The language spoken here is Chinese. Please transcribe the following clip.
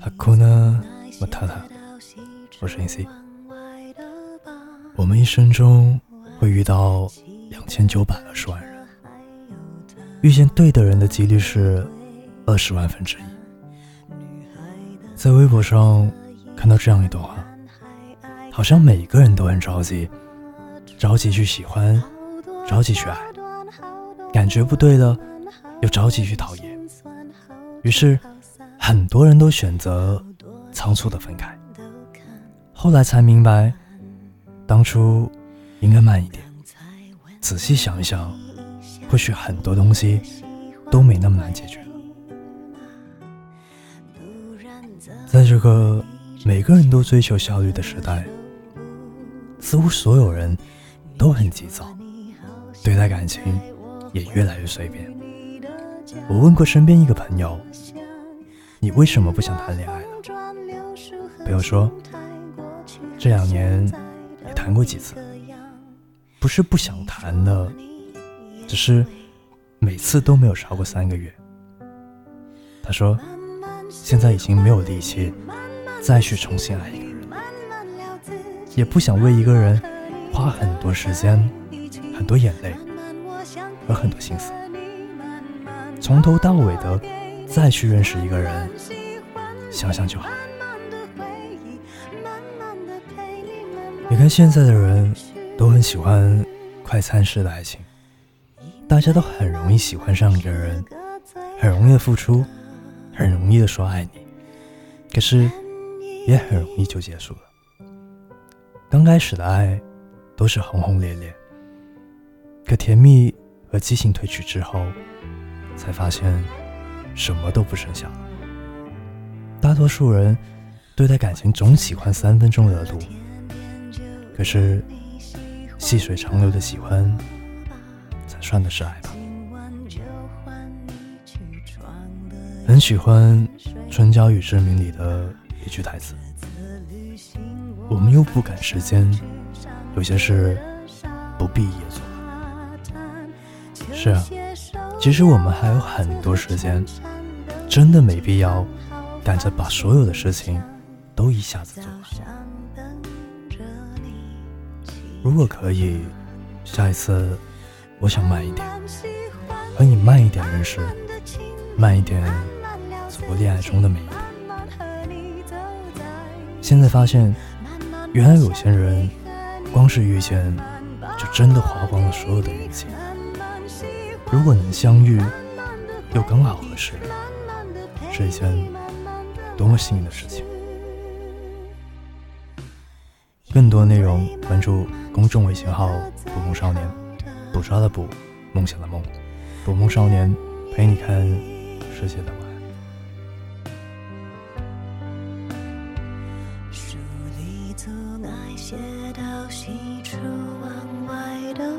哈库呢，马塔塔，我是 AC。我们一生中会遇到两千九百二十万人，遇见对的人的几率是二十万分之一。在微博上看到这样一段话，好像每个人都很着急，着急去喜欢，着急去爱，感觉不对了，又着急去讨厌，于是。很多人都选择仓促的分开，后来才明白，当初应该慢一点。仔细想一想，或许很多东西都没那么难解决了。在这个每个人都追求效率的时代，似乎所有人都很急躁，对待感情也越来越随便。我问过身边一个朋友。你为什么不想谈恋爱呢？朋友说，这两年也谈过几次，不是不想谈了，只是每次都没有超过三个月。他说，现在已经没有力气再去重新爱一个人，也不想为一个人花很多时间、很多眼泪和很多心思，从头到尾的。再去认识一个人，想想就好。你看现在的人都很喜欢快餐式的爱情，大家都很容易喜欢上一个人，很容易的付出，很容易的说爱你，可是也很容易就结束了。刚开始的爱都是轰轰烈烈，可甜蜜和激情褪去之后，才发现。什么都不剩下。大多数人对待感情总喜欢三分钟热度，可是细水长流的喜欢，才算的是爱吧。很喜欢《春娇与志明》里的一句台词：“我们又不赶时间，有些事不必也做。”是啊。其实我们还有很多时间，真的没必要赶着把所有的事情都一下子做完。如果可以，下一次我想慢一点，和你慢一点认识，慢一点走过恋爱中的每一步。现在发现，原来有些人光是遇见，就真的花光了所有的运气。如果能相遇，又刚好合适，是一件多么幸运的事情。更多内容关注公众微信号“捕梦少年”，捕抓的捕，梦想的梦，捕梦少年陪你看世界的晚书里总爱写到喜出望外的